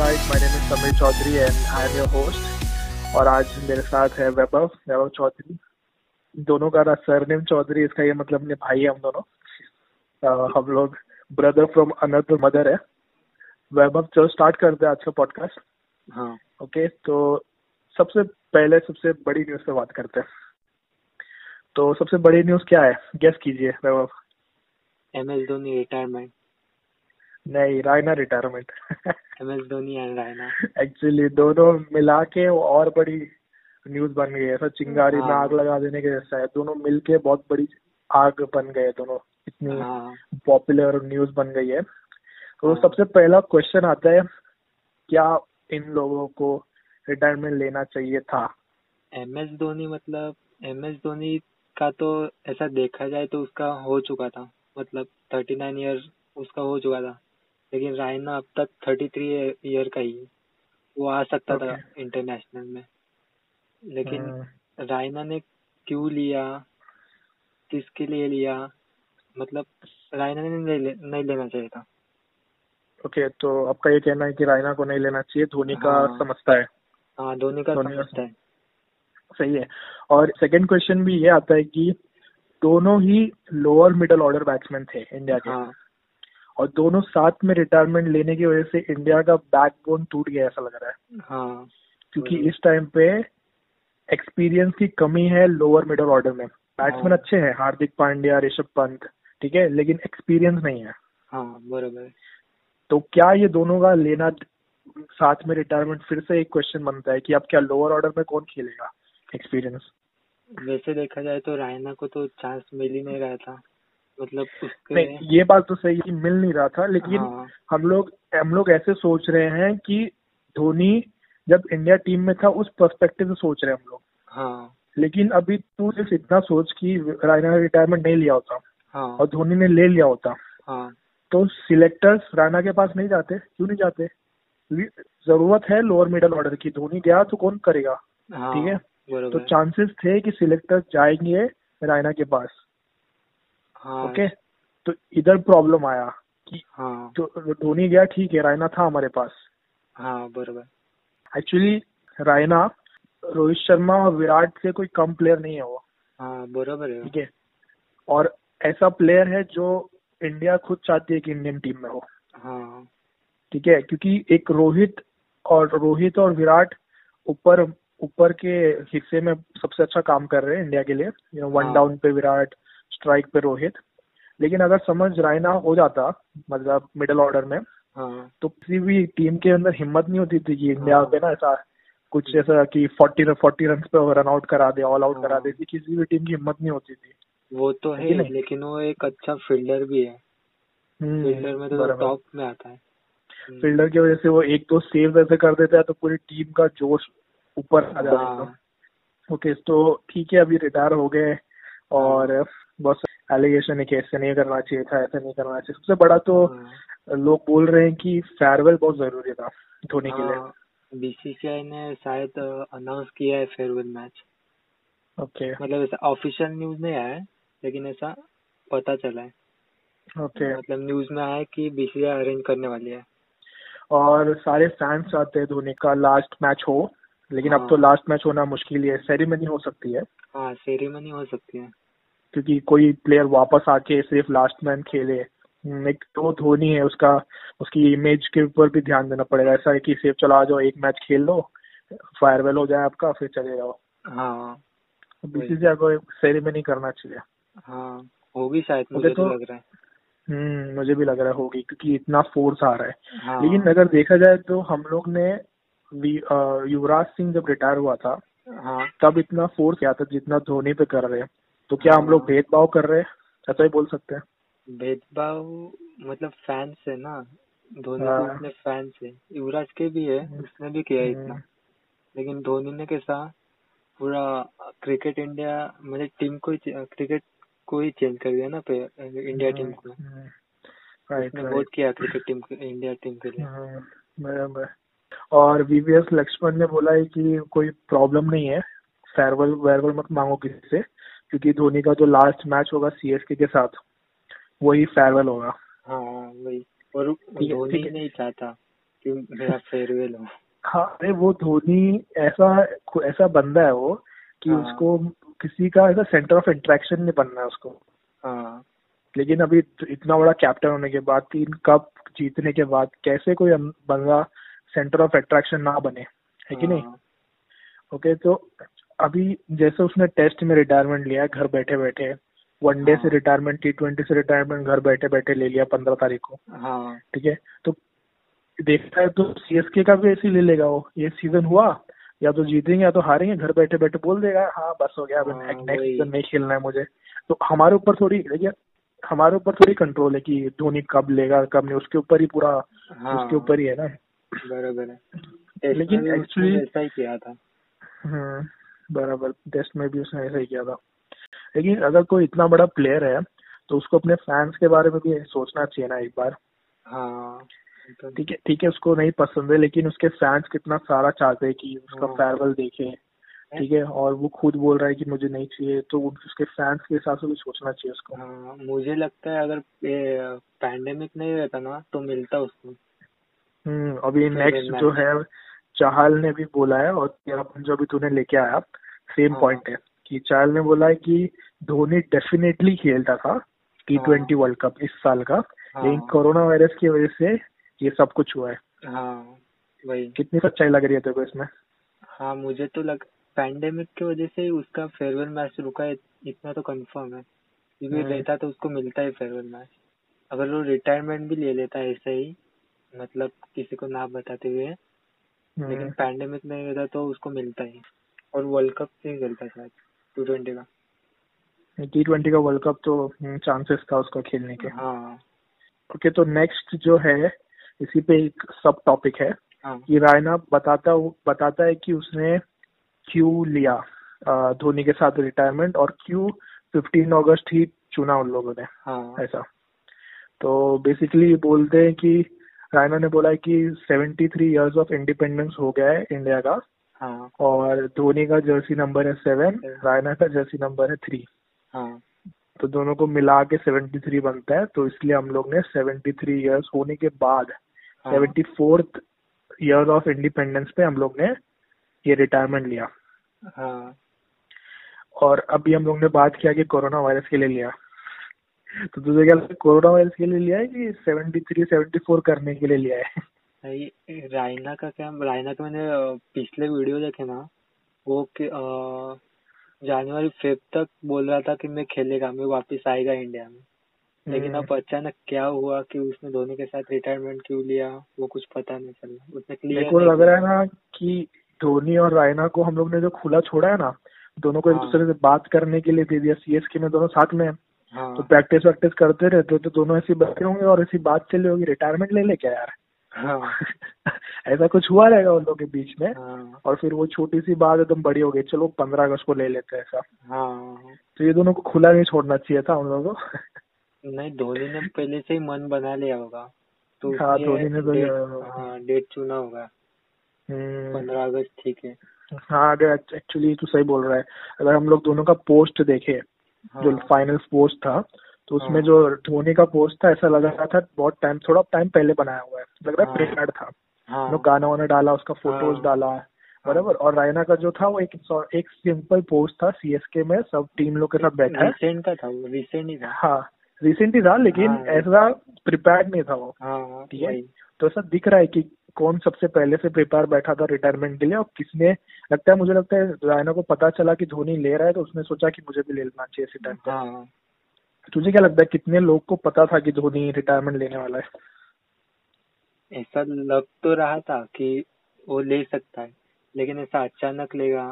guys, my name is Samir Chaudhary and I am your host. और आज मेरे साथ है वैभव वैभव चौधरी। दोनों का सरनेम चौधरी इसका ये मतलब अपने भाई है हम दोनों। uh, हम लोग ब्रदर फ्रॉम अनदर मदर है। वैभव चलो स्टार्ट करते हैं आज का पॉडकास्ट हाँ। ओके okay, तो सबसे पहले सबसे बड़ी न्यूज़ पे बात करते हैं। तो सबसे बड़ी न्यूज़ क्या है? गेस कीजिए Vaibhav. M S Dhoni retirement नहीं Raina retirement M S Dhoni and Raina actually दोनों मिला के और बड़ी न्यूज़ बन गई है। ऐसा चिंगारी में हाँ। आग लगा देने के जैसा है। दोनों मिलके बहुत बड़ी आग बन गए दोनों। इतनी हाँ। पॉपुलर न्यूज़ बन गई है। तो हाँ। सबसे पहला क्वेश्चन आता है क्या इन लोगों को रिटायरमेंट लेना चाहिए था? एम एस धोनी मतलब एम एस धोनी का तो ऐसा देखा जाए तो उसका हो चुका था। मतलब थर्टी नाइन ईयर उसका हो चुका था। लेकिन रायना अब तक थर्टी थ्री ईयर का ही है। वो आ सकता था इंटरनेशनल में। लेकिन हम्म, रायना ने क्यों लिया? किसके लिए लिया? मतलब रायना ने नहीं, ले, नहीं लेना चाहिए था। ओके तो आपका ये कहना है कि रायना को नहीं लेना चाहिए धोनी का हाँ। समझता है। हाँ धोनी का धोनी का समझता है। सही है। और सेकंड क्वेश्चन भी ये आता है कि दोनों ही लोअर मिडल ऑर्डर बैट्समैन थे इंडिया के। हाँ। और दोनों साथ में रिटायरमेंट लेने की वजह से इंडिया का बैकबोन टूट गया ऐसा लग रहा है। हाँ क्योंकि इस टाइम पे एक्सपीरियंस की कमी है लोअर मिडल ऑर्डर में। बैट्समैन हाँ। अच्छे हैं हार्दिक पांड्या ऋषभ पंत ठीक है लेकिन एक्सपीरियंस नहीं है। हाँ बरोबर। तो क्या ये दोनों का लेना साथ में रिटायरमेंट फिर से एक क्वेश्चन बनता है कि अब क्या लोअर ऑर्डर में कौन खेलेगा? एक्सपीरियंस वैसे देखा जाए तो रायना को तो चांस मिल ही नहीं रहा था। मतलब उसके नहीं ये बात तो सही है मिल नहीं रहा था लेकिन हाँ। हम लोग हम लोग ऐसे सोच रहे हैं कि धोनी जब इंडिया टीम में था उस पर्सपेक्टिव से सोच रहे हैं हम लोग। हाँ। लेकिन अभी तू सिर्फ़ इतना सोच कि रायना ने रिटायरमेंट नहीं लिया होता हाँ। और धोनी ने ले लिया होता। हाँ। तो सिलेक्टर्स रायना के पास नहीं जाते? क्यों नहीं जाते? ज़रूरत है लोअर मिडल ऑर्डर की। धोनी गया तो कौन करेगा? हाँ ठीक है? तो चांसेस थे कि सिलेक्टर्स जाएँगे रायना के पास। हाँ। ओके? तो इधर प्रॉब्लम आया कि हाँ। जो धोनी गया ठीक है रायना था हमारे पास। हाँ बरोबर। एक्चुअली रायना रोहित शर्मा और विराट से कोई कम प्लेयर नहीं है वो। हाँ बरोबर है ठीक है? और ऐसा प्लेयर है जो इंडिया खुद चाहती है कि इंडियन टीम में हो। हाँ। ठीक है? क्योंकि एक रोहित और रोहित और विराट ऊपर ऊपर के हिस्से में सबसे अच्छा काम कर रहे हैं इंडिया के लिए। You know one. डाउन पे विराट स्ट्राइक पे रोहित। लेकिन अगर समझ रायना हो जाता मतलब मिडिल ऑर्डर में हाँ। तो किसी भी टीम के अंदर हिम्मत नहीं होती थी कि इंडिया हाँ। पे ना ऐसा कुछ ऐसा कि फोर्टी फोर्टी रन पे रन आउट करा दे ऑल आउट हाँ। करा दे किसी भी टीम की हिम्मत नहीं होती थी। वो तो है है लेकिन वो एक अच्छा फील्डर भी है। हम्म, फील्डर में तो टॉप में आता है। हम्म, फील्डर की वजह से वो एक दो सेव ऐसे कर देता है तो पूरी टीम का जोश ऊपर आ जाता है। हाँ। ओके तो ठीक है अभी रिटायर हो गए और बहुत एलिगेशन है कि ऐसे नहीं करना चाहिए था ऐसे नहीं करना चाहिए सबसे बड़ा तो हाँ। लोग बोल रहे हैं कि फेयरवेल बहुत ज़रूरी था धोनी के लिए। हाँ बीसीसीआई ने शायद अनाउंस किया है फेयरवेल मैच ओके मतलब ऐसा ऑफिशियल न्यूज़ नहीं आया है लेकिन ऐसा पता चला है। ओके मतलब न्यूज़ में आया है कि बीसीसीआई अरेंज करने वाली है। और सारे फैंस चाहते हैं धोनी का लास्ट मैच हो लेकिन अब हाँ। तो लास्ट मैच होना मुश्किल ही है सेरेमनी हो सकती है। हाँ सेरेमनी हो सकती है। क्योंकि कोई प्लेयर वापस आके सिर्फ़ लास्ट मैन खेले। हम्म, एक तो धोनी है उसका उसकी इमेज के ऊपर भी ध्यान देना पड़ेगा। ऐसा है कि सिर्फ़ चला आ जाओ एक मैच खेल लो फायरवेल हो जाए आपका फिर चले जाओ। हाँ बीसीसीआई को सेरेमनी करना चाहिए। हाँ होगी शायद मुझे तो तो- लग रहा है। हम्म मुझे भी लग रहा है होगी क्योंकि इतना फोर्स आ रहा है। हाँ। लेकिन अगर देखा जाए तो हम लोग ने युवराज सिंह जब रिटायर हुआ था हाँ। तब इतना फोर्स किया था जितना धोनी पे कर रहे हैं। तो क्या हम हाँ। लोग भेदभाव कर रहे हैं? ऐसा ही बोल सकते हैं। भेदभाव मतलब फैंस है ना? धोनी हाँ। के फैंस है। युवराज के भी है उसने भी किया इतना। लेकिन धोनी ने कैसा पूरा क्रिकेट इंडिया मतलब टीम को क्रिकेट को ही चेंज कर दिया ना इंडिया टीम को। उसने वोट किया क्रिकेट टीम के इंडिया टीम के लिए। हाँ, बराबर। और वीवीएस लक्ष्मण ने बोला है कि कोई प्रॉब्लम नहीं है। फेयरवेल वेयरवेल मत मांगो किसी से। क्योंकि धोनी का जो लास्ट मैच होगा सीएसके के साथ वही फेयरवेल होगा। हाँ वही। और धोनी नहीं चाहता कि मेरा फेयरवेल हो। हाँ अरे वो धोनी ऐसा ऐसा बंदा है वो कि हाँ। उसको किसी का ऐसा सेंटर ऑफ़ इंटरेक्शन नहीं बनना है उसको। हाँ। लेकिन अभी इतना बड़ा कैप्टन होने के बाद तीन कप जीतने के बाद कैसे कोई बंदा सेंटर ऑफ़ अट्रैक्शन ना बने है कि नहीं? हाँ, ओके तो अभी जैसे उसने टेस्ट में रिटायरमेंट लिया है घर बैठे बैठे वनडे से हाँ। रिटायरमेंट टी ट्वेंटी से रिटायरमेंट घर बैठे बैठे ले लिया पंद्रह तारीख को। हाँ। ठीक है? तो देखता है तो सीएसके का भी ऐसे ही ले लेगा वो। ये सीज़न हुआ या तो जीतेंगे या तो हारेंगे घर बैठे बैठे बोल देगा हाँ बस हो गया अब हाँ, नेक्स्ट सीज़न नहीं खेलना है मुझे। तो हमारे ऊपर थोड़ी देखिए हमारे ऊपर थोड़ी कंट्रोल है कि धोनी कब लेगा कब नहीं उसके ऊपर ही पूरा हाँ। उसके ऊपर ही है ना। बराबर है। लेकिन actually- ऐसा ही किया था। हम्म बराबर टेस्ट में भी उसने ऐसा ही किया था। लेकिन अगर कोई इतना बड़ा प्लेयर है तो उसको अपने फैंस के बारे में भी सोचना चाहिए ना एक बार। हाँ तो- ठीक है ठीक है उसको नहीं पसंद है लेकिन उसके फैंस कितना सारा चाहते हैं कि उसका हाँ। फेयरवेल देखे ठीक है? और वो खुद बोल रहा है कि मुझे नहीं चाहिए तो उसके फैंस के हिसाब से भी सोचना चाहिए उसको। हाँ मुझे लगता है अगर पैंडेमिक नहीं रहता ना तो मिलता उसको। हम्म अभी नेक्स्ट जो है। चाहल ने भी बोला है और तेरा पॉइंट जो अभी तूने लेके आया। सेम हाँ। पॉइंट है कि चाहल ने बोला है कि धोनी डेफिनेटली खेलता था टी ट्वेंटी वर्ल्ड कप इस साल का हाँ। लेकिन कोरोना वायरस की वजह से ये सब कुछ हुआ है। हाँ वही। कितनी सच्चाई लग रही है तेरे को इसमें? हाँ मुझे तो लग पैंडेमिक की वजह से उसका फेयरवेल मैच रुका है इतना तो कंफर्म है। क्योंकि। रहता तो उसको मिलता है फेयरवेल मैच अगर वो रिटायरमेंट भी ले लेता है ऐसे ही मतलब किसी को ना बताते हुए लेकिन पैंडेमिक नहीं रहता तो उसको मिलता ही। और वर्ल्ड कप से ही खेलता शायद टू ट्वेंटी का। टी ट्वेंटी का वर्ल्ड कप तो चांसेस था उसका खेलने के। हाँ। ओके तो नेक्स्ट जो है इसी पे एक सब टॉपिक है। हाँ। कि रायना बताता बताता है कि उसने क्यों लिया धोनी के साथ रिटायरमेंट और क्यों 15 अगस्त ही चुना उन लोगों ने। हाँ। ऐसा। तो बेसिकली बोलते हैं कि रायना ने बोला है कि 73 इयर्स ऑफ़ इंडिपेंडेंस हो गया है इंडिया का। हाँ। और धोनी का जर्सी नंबर है सेवन रायना का जर्सी नंबर है थ्री। हाँ। तो दोनों को मिला के 73 बनता है तो इसलिए हम लोग ने 73 इयर्स होने के बाद हाँ। Seventy fourth year of independence पे हम लोग ने ये रिटायरमेंट लिया। हाँ। और अभी हम लोग ने बात किया कि कोरोना वायरस के लिए लिया। तो तुझे क्या कोरोना वायरस के लिए लिया है कि 73 74 करने के लिए लिया है? भाई रायना का क्या रायना का मैंने अ, पिछले वीडियो देखे ना वो कि अ, जनवरी फेब तक बोल रहा था कि मैं खेलेगा मैं वापस आएगा इंडिया में लेकिन हम्म। अब अचानक क्या हुआ कि उसने धोनी के साथ रिटायरमेंट क्यों लिया वो कुछ पता नहीं चला उसने मेरे क्लियर को लग रहा है ना कि धोनी और रायना को हम लोग ने जो खुला छोड़ा है ना दोनों को एक हाँ। दूसरे से बात करने के लिए दे दिया सीएसके में दोनों साथ में हैं। हाँ तो प्रैक्टिस वैक्टिस करते रहते तो दोनों ऐसे बैठे होंगे और ऐसी बात चली होगी रिटायरमेंट ले ले क्या यार हाँ। ऐसा कुछ हुआ रहेगा उन लोगों के बीच में। हाँ। और फिर वो छोटी सी बात एकदम बड़ी हो गई चलो पंद्रह अगस्त को ले लेते हैं ऐसा। हाँ। तो ये दोनों को खुला नहीं छोड़ना चाहिए था उन लोगों को। नहीं धोनी ने पहले से ही मन बना लिया होगा। तो हाँ, धोनी ने तो डेट हाँ डेट चुना होगा। हम्म, पंद्रह अगस्त ठीक है। हाँ अगर एक्चुअली तू सही बोल रहा है। अगर हम लोग दोनों का पोस्ट देखे हाँ। जो फाइनल पोस्ट था तो उसमें हाँ। जो धोनी का पोस्ट था ऐसा लग रहा था बहुत टाइम थोड़ा टाइम पहले बनाया हुआ है। लग रहा है हाँ। था। हाँ। लोग गाना वाना डाला उसका फ़ोटोज़ हाँ। डाला बराबर। और रायना का जो था वो एक एक सिंपल पोस्ट था सीएसके में सब टीम लोग के साथ बैठा। है रिसेंट का था वो रिसेंट ही था। हाँ रिसेंट ही था लेकिन हाँ। ऐसा प्रिपेयर्ड नहीं था वो। हाँ ठीक है? तो ऐसा दिख रहा है कि कौन सबसे पहले से प्रिपेयर बैठा था रिटायरमेंट के लिए और किसने लगता है मुझे लगता है रायना को पता चला कि धोनी ले रहा है तो उसने सोचा कि मुझे भी ले लेना चाहिए इसी टाइम हाँ। तुझे क्या लगता है कितने लोग को पता था कि धोनी रिटायरमेंट लेने वाला है? ऐसा लग तो रहा था कि वो ले सकता है लेकिन ऐसा अचानक लेगा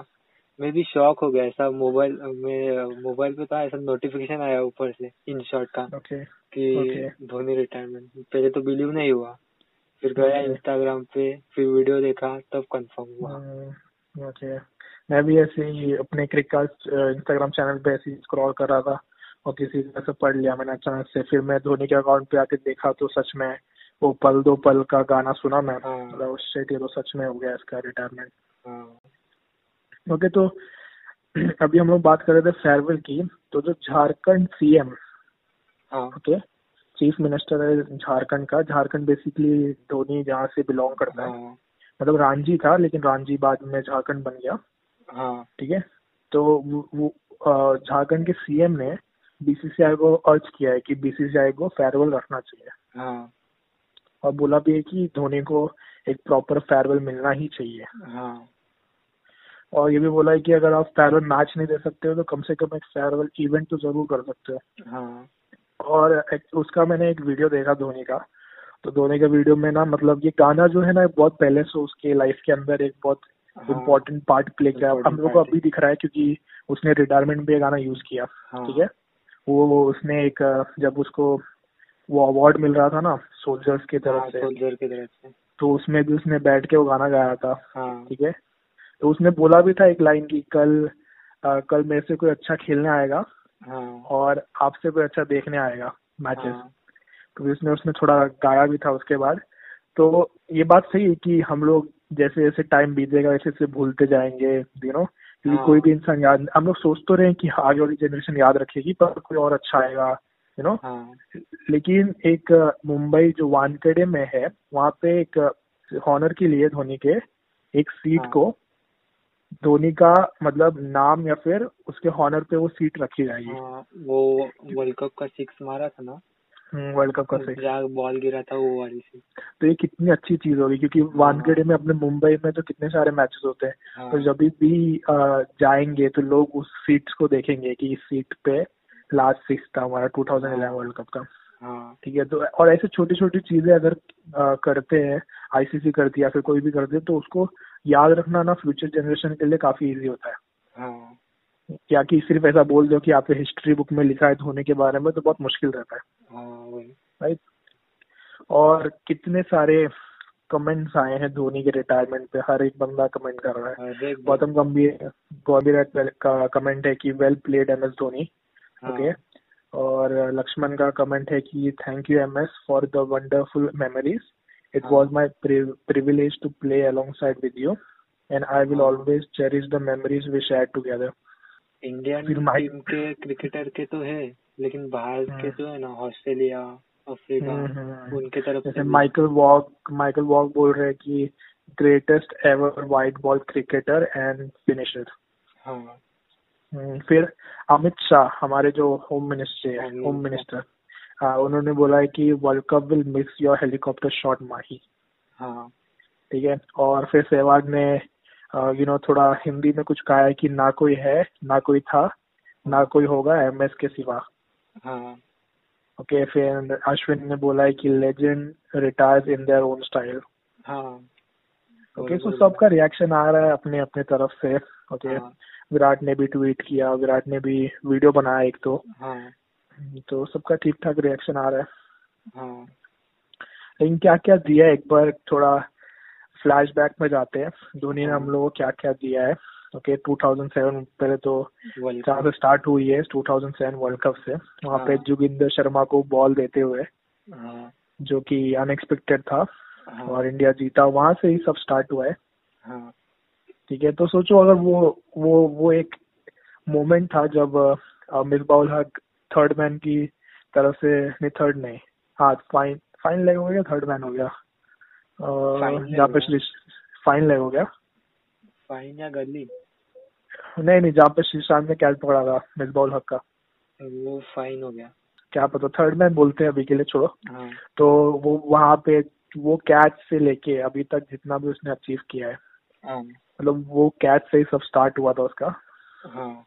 मैं भी शॉक हो गया ऐसा मोबाइल में मोबाइल पे था ऐसा नोटिफिकेशन आया ऊपर से इन शॉर्ट का ओके कि Okay. धोनी रिटायरमेंट पहले तो बिलीव नहीं हुआ फिर गया इंस्टाग्राम पे फिर वीडियो देखा तब कंफर्म हुआ। ओके मैं भी ऐसे ही अपने क्रिकेट इंस्टाग्राम चैनल पे ऐसे स्क्रॉल कर रहा था। और किसी तरह से पढ़ लिया मैंने अचानक से। फिर मैं धोनी के अकाउंट पे आके देखा तो सच में वो पल दो पल का गाना सुना मैं। हाँ। मतलब ये तो सच में हो गया इसका रिटायरमेंट हाँ। ओके तो अभी हम लोग बात कर रहे थे फेयरवेल की। तो जो झारखंड सीएम हाँ। ओके चीफ मिनिस्टर है झारखंड का। झारखंड बेसिकली धोनी जहाँ से बिलोंग करता है। मतलब रांची था लेकिन रांची बाद में झारखंड बन गया। ठीक है? तो वो, झारखंड के सीएम ने बीसीसीआई को अर्ज़ किया है कि बीसीसीआई को फेयरवेल रखना चाहिए। हाँ। और बोला भी है कि धोनी को एक प्रॉपर फेयरवेल मिलना ही चाहिए। हाँ। और ये भी बोला है कि अगर आप फेयरवेल मैच नहीं दे सकते हो तो कम से कम एक फेयरवेल इवेंट तो ज़रूर कर सकते हो। हाँ। और एक, उसका मैंने एक वीडियो देखा धोनी का। तो धोनी का वीडियो में ना मतलब ये गाना जो है ना बहुत पहले से उसके लाइफ के अंदर एक बहुत। इम्पोर्टेंट पार्ट प्ले किया। हम लोग को अभी दिख रहा है क्योंकि उसने रिटायरमेंट में गाना यूज़ किया। हाँ। ठीक है? वो उसने एक जब उसको वो अवार्ड मिल रहा था ना सोल्जर्स की हाँ तरफ़ से सोल्जर की तरफ़ से। तो उसमें भी उसने बैठ के वो गाना गाया था हाँ। ठीक है? तो उसने बोला भी था एक लाइन की कल अ, कल मेरे से कोई अच्छा खेलने आएगा हाँ। और आपसे कोई अच्छा देखने आएगा मैचेस हाँ। तो उसने उसने थोड़ा गाया भी था उसके बाद। तो ये बात सही है कि हम लोग जैसे जैसे टाइम बीतेगा वैसे वैसे भूलते जाएँगे यू नो क्योंकि हाँ। कोई भी इंसान याद हम लोग सोच तो रहे हैं कि आगे वाली जनरेशन याद रखेगी पर कोई और अच्छा आएगा यू नो हाँ लेकिन एक मुंबई जो वानखेड़े में है वहाँ पे एक हॉनर के लिए धोनी के एक सीट हाँ। को धोनी का मतलब नाम या फिर उसके हॉनर पे वो सीट रखी जाएगी हाँ वो वर्ल्ड कप का सिक्स मारा था ना वर्ल्ड कप का से जहाँ बॉल गिरा था वो वाली से तो ये कितनी अच्छी चीज़ होगी क्योंकि वानखेड़े में अपने मुंबई में तो कितने सारे मैचेस होते हैं। हाँ। तो जब भी जाएँगे तो लोग उस सीट्स को देखेंगे कि इस सीट पे लास्ट सिक्स था हमारा 2011 वर्ल्ड कप का। हाँ। ठीक है तो और ऐसे छोटी छोटी चीज़ें अगर करते हैं आईसीसी करती है या फिर कोई भी करते हैं तो उसको याद रखना ना फ्यूचर जनरेशन के लिए काफ़ी इजी होता है। हाँ। या कि सिर्फ़ ऐसा बोल दो कि आपके हिस्ट्री बुक में लिखा है धोनी के बारे में तो बहुत मुश्किल रहता है। हाँ राइट और कितने सारे कमेंट्स आए हैं धोनी के रिटायरमेंट पे हर एक बंदा कमेंट कर रहा है। गौतम गंभीर गंभीर का कमेंट है कि well played M S Dhoni हाँ, ओके और लक्ष्मण का कमेंट है कि thank you M S for the wonderful memories it हाँ। Was my privilege to play alongside with you and I will हाँ। Always cherish the memories we share together Indian team के cricketer के तो है लेकिन बाहर के। जो है ना ऑस्ट्रेलिया अफ्रीका हम्म, हम्म। उनके तरफ़ से जैसे माइकल वॉक माइकल वॉक बोल रहे हैं कि greatest ever white ball cricketer and finisher हाँ हम्म, फिर अमित शाह हमारे जो होम मिनिस्टर है होम मिनिस्टर। हाँ उन्होंने बोला है कि world cup will miss your helicopter shot Mahi हाँ ठीक है और फिर सहवाग ने यू नो थोड़ा हिंदी में कुछ कहा है कि ना कोई है ना कोई था ना कोई होगा एम एस के सिवा। हाँ। ओके फिर अश्विन ने बोला है कि legend retires in their own style हाँ। ओके तो सबका रिएक्शन आ रहा है अपने अपने तरफ़ से। ओके हाँ। विराट ने भी ट्वीट किया विराट ने भी वीडियो बनाया एक तो। हाँ। तो सबका ठीक ठाक रिएक्शन आ रहा है। हाँ। लेकिन क्या क्या दिया एक बार थोड़ा फ्लैशबैक में जाते हैं। धोनी ने हाँ। हम लोगों को क्या क्या दिया है। ओके 2007 पहले तो जहाँ से स्टार्ट हुई है 2007 वर्ल्ड कप से। वहाँ पे हाँ। जोगिंदर शर्मा को बॉल देते हुए हाँ। जो कि अनएक्सपेक्टेड था। और इंडिया जीता। वहाँ से ही सब स्टार्ट हुआ है। ठीक है तो सोचो अगर वो वो वो एक मोमेंट था जब मिसबाउल हक थर्ड मैन की तरफ़ से नहीं थर्ड नहीं। हाँ फाइन फाइन लेग हो गया थर्ड मैन हो गया। जहाँ हो पे। फाइन लेग हो गया। फाइन या गली? नहीं नहीं जहाँ पे श्रीशांत ने कैच पकड़ा था मिसबाउल हक का। वो फाइन हो गया। क्या पता थर्ड मैन बोलते हैं अभी के लिए छोड़ो। हाँ। तो वो वहाँ पे वो कैच से लेके अभी तक जितना भी उसने अचीव किया है। हाँ। मतलब वो कैच से ही सब स्टार्ट हुआ था उसका। हाँ।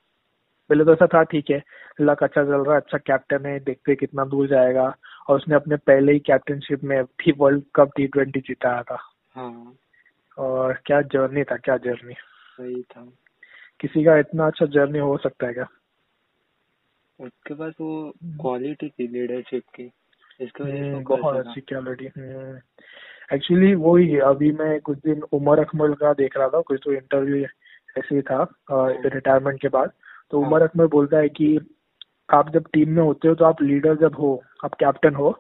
पहले तो ऐसा था ठीक है लक अच्छा चल रहा है अच्छा कैप्टन है देखते कितना दूर जाएगा। और उसने अपने पहले ही कैप्टनशिप में भी वर्ल्ड कप टी ट्वेंटी जीताया था। हाँ। और क्या जर्नी था क्या जर्नी सही था। किसी का इतना अच्छा जर्नी हो सकता है क्या? उसके पास वो क्वालिटी थी लीडरशिप की। इसकी वजह से हम्म, बहुत अच्छी क्वालिटी एक्चुअली वही अभी मैं कुछ दिन उमर अकमल का देख रहा था कुछ तो इंटरव्यू ऐसे ही था रिटायरमेंट के बाद। तो हाँ। उमर अकमल बोलता है कि आप जब टीम में होते हो तो आप लीडर जब हो आप कैप्टन हो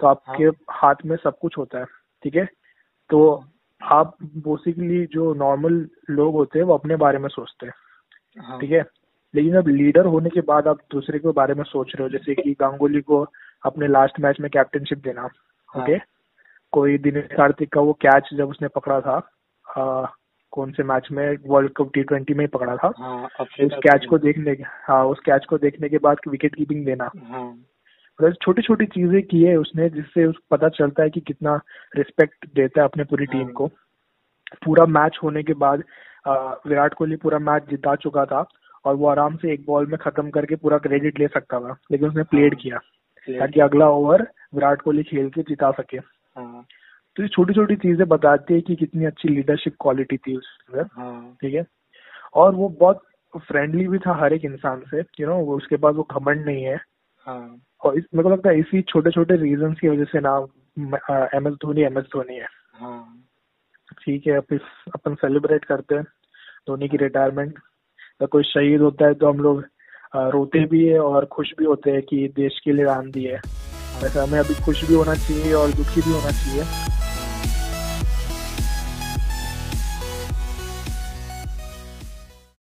तो आपके हाँ। हाथ में सब कुछ होता है ठीक है तो आप बेसिकली जो नॉर्मल लोग होते हैं वो अपने बारे में सोचते हैं हाँ ठीक है लेकिन अब लीडर होने के बाद आप दूसरे के बारे में सोच रहे हो जैसे कि गांगुली को अपने लास्ट मैच में कैप्टनशिप देना हाँ। ओके कोई दिनेश कार्तिक का वो कैच जब उसने पकड़ा था कौन से मैच में वर्ल्ड कप टी ट्वेंटी में ही पकड़ा था। हाँ उस कैच को देखने के हाँ उस कैच को देखने के बाद विकेट कीपिंग देना। हाँ। मतलब छोटी छोटी चीज़ें की है उसने जिससे उस पता चलता है कि कितना रिस्पेक्ट देता है अपने पूरी टीम हाँ। को। पूरा मैच होने के बाद विराट कोहली पूरा मैच जिता चुका था और वो आराम से एक बॉल में खत्म करके पूरा क्रेडिट ले सकता था लेकिन उसने प्लेड हाँ। किया। ताकि अगला ओवर विराट कोहली खेल के जिता सके। हाँ। तो ये छोटी छोटी चीज़ें बताती है कि कितनी अच्छी लीडरशिप क्वालिटी थी उसमें हाँ। ठीक है? और वो बहुत फ्रेंडली भी था हर एक इंसान से यू नो वो उसके पास वो घमंड नहीं है। हाँ। और इस मेरे को लगता है इसी छोटे छोटे रीजन की वजह से नाम M S Dhoni M S Dhoni है। हाँ। ठीक है अब इस अपन सेलिब्रेट करते हैं धोनी की रिटायरमेंट अगर कोई शहीद होता है तो हम लोग रोते भी है और खुश भी होते हैं कि देश के लिए दान दिए वैसे हमें अभी खुश भी होना चाहिए और दुखी भी होना चाहिए।